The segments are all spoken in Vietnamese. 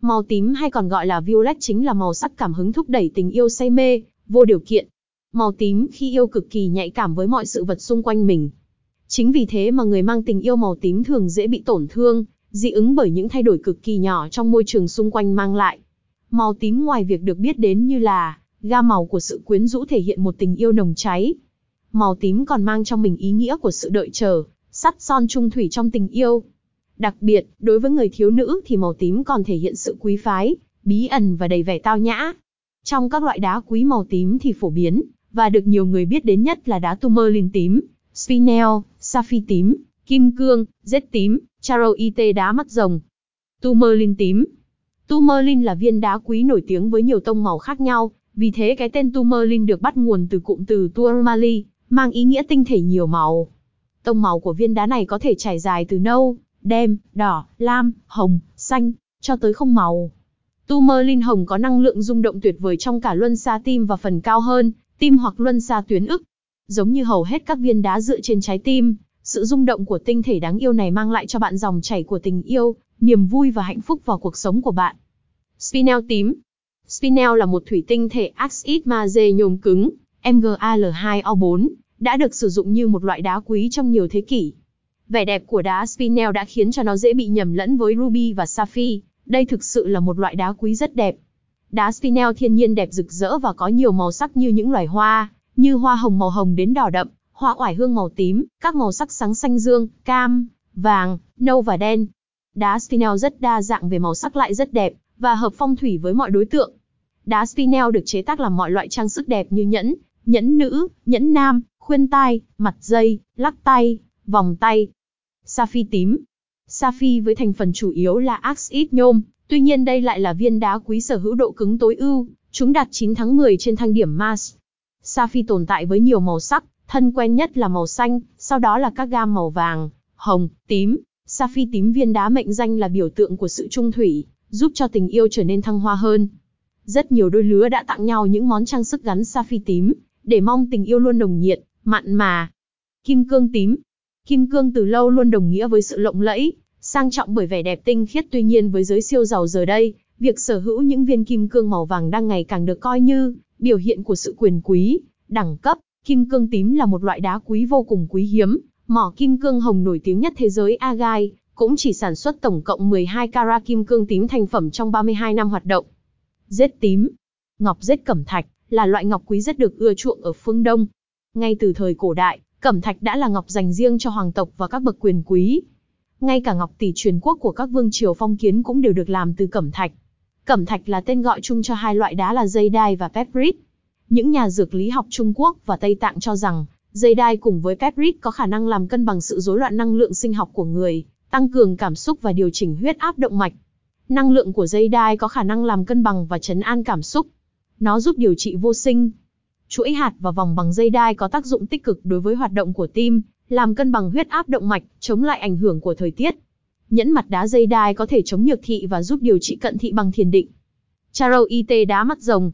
Màu tím hay còn gọi là violet chính là màu sắc cảm hứng thúc đẩy tình yêu say mê, vô điều kiện. Màu tím khi yêu cực kỳ nhạy cảm với mọi sự vật xung quanh mình. Chính vì thế mà người mang tình yêu màu tím thường dễ bị tổn thương, dị ứng bởi những thay đổi cực kỳ nhỏ trong môi trường xung quanh mang lại. Màu tím ngoài việc được biết đến như là ga màu của sự quyến rũ thể hiện một tình yêu nồng cháy. Màu tím còn mang trong mình ý nghĩa của sự đợi chờ, sắt son trung thủy trong tình yêu. Đặc biệt, đối với người thiếu nữ thì màu tím còn thể hiện sự quý phái, bí ẩn và đầy vẻ tao nhã. Trong các loại đá quý màu tím thì phổ biến, và được nhiều người biết đến nhất là đá tourmaline tím, spinel, sapphire tím, kim cương, rết tím, charoite đá mắt rồng. Tourmaline tím Tourmaline là viên đá quý nổi tiếng với nhiều tông màu khác nhau, vì thế cái tên tourmaline được bắt nguồn từ cụm từ tourmaline, mang ý nghĩa tinh thể nhiều màu. Tông màu của viên đá này có thể trải dài từ nâu, đen, đỏ, lam, hồng, xanh, cho tới không màu. Tourmaline hồng có năng lượng rung động tuyệt vời trong cả luân xa tim và phần cao hơn, tim hoặc luân xa tuyến ức. Giống như hầu hết các viên đá dựa trên trái tim, sự rung động của tinh thể đáng yêu này mang lại cho bạn dòng chảy của tình yêu, niềm vui và hạnh phúc vào cuộc sống của bạn. Spinel tím Spinel là một thủy tinh thể axit magie nhôm cứng, MgAl2O4, đã được sử dụng như một loại đá quý trong nhiều thế kỷ. Vẻ đẹp của đá spinel đã khiến cho nó dễ bị nhầm lẫn với ruby và sapphire, đây thực sự là một loại đá quý rất đẹp. Đá spinel thiên nhiên đẹp rực rỡ và có nhiều màu sắc như những loài hoa, như hoa hồng màu hồng đến đỏ đậm, hoa oải hương màu tím, các màu sắc sáng xanh dương, cam, vàng, nâu và đen. Đá spinel rất đa dạng về màu sắc lại rất đẹp, và hợp phong thủy với mọi đối tượng. Đá spinel được chế tác làm mọi loại trang sức đẹp như nhẫn, nhẫn nữ, nhẫn nam, khuyên tai, mặt dây, lắc tay, vòng tay. Sapphire tím. Sapphire với thành phần chủ yếu là axit nhôm, tuy nhiên đây lại là viên đá quý sở hữu độ cứng tối ưu, chúng đạt 9 tháng 10 trên thang điểm Mars. Sapphire tồn tại với nhiều màu sắc, thân quen nhất là màu xanh, sau đó là các gam màu vàng, hồng, tím. Sapphire tím viên đá mệnh danh là biểu tượng của sự trung thủy, giúp cho tình yêu trở nên thăng hoa hơn. Rất nhiều đôi lứa đã tặng nhau những món trang sức gắn sapphire tím, để mong tình yêu luôn nồng nhiệt, mặn mà. Kim cương tím. Kim cương từ lâu luôn đồng nghĩa với sự lộng lẫy, sang trọng bởi vẻ đẹp tinh khiết tuy nhiên với giới siêu giàu giờ đây, việc sở hữu những viên kim cương màu vàng đang ngày càng được coi như biểu hiện của sự quyền quý, đẳng cấp. Kim cương tím là một loại đá quý vô cùng quý hiếm, mỏ kim cương hồng nổi tiếng nhất thế giới Agai, cũng chỉ sản xuất tổng cộng 12 carat kim cương tím thành phẩm trong 32 năm hoạt động. Rết tím, ngọc rết cẩm thạch, là loại ngọc quý rất được ưa chuộng ở phương Đông. Ngay từ thời cổ đại, cẩm thạch đã là ngọc dành riêng cho hoàng tộc và các bậc quyền quý. Ngay cả ngọc tỷ truyền quốc của các vương triều phong kiến cũng đều được làm từ cẩm thạch. Cẩm thạch là tên gọi chung cho hai loại đá là dây đai và peprit. Những nhà dược lý học Trung Quốc và Tây Tạng cho rằng, dây đai cùng với peprit có khả năng làm cân bằng sự rối loạn năng lượng sinh học của người, tăng cường cảm xúc và điều chỉnh huyết áp động mạch. Năng lượng của dây đai có khả năng làm cân bằng và chấn an cảm xúc. Nó giúp điều trị vô sinh. Chuỗi hạt và vòng bằng dây đai có tác dụng tích cực đối với hoạt động của tim, làm cân bằng huyết áp động mạch, chống lại ảnh hưởng của thời tiết. Nhẫn mặt đá dây đai có thể chống nhược thị và giúp điều trị cận thị bằng thiền định. Charoite đá mắt rồng.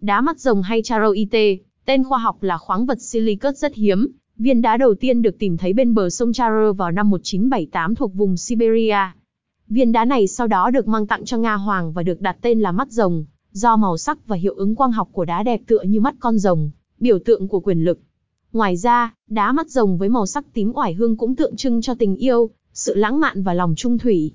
Đá mắt rồng hay charoite, tên khoa học là khoáng vật silicate rất hiếm. Viên đá đầu tiên được tìm thấy bên bờ sông Charo vào năm 1978 thuộc vùng Siberia. Viên đá này sau đó được mang tặng cho Nga Hoàng và được đặt tên là mắt rồng, do màu sắc và hiệu ứng quang học của đá đẹp tựa như mắt con rồng, biểu tượng của quyền lực. Ngoài ra, đá mắt rồng với màu sắc tím oải hương cũng tượng trưng cho tình yêu, sự lãng mạn và lòng trung thủy.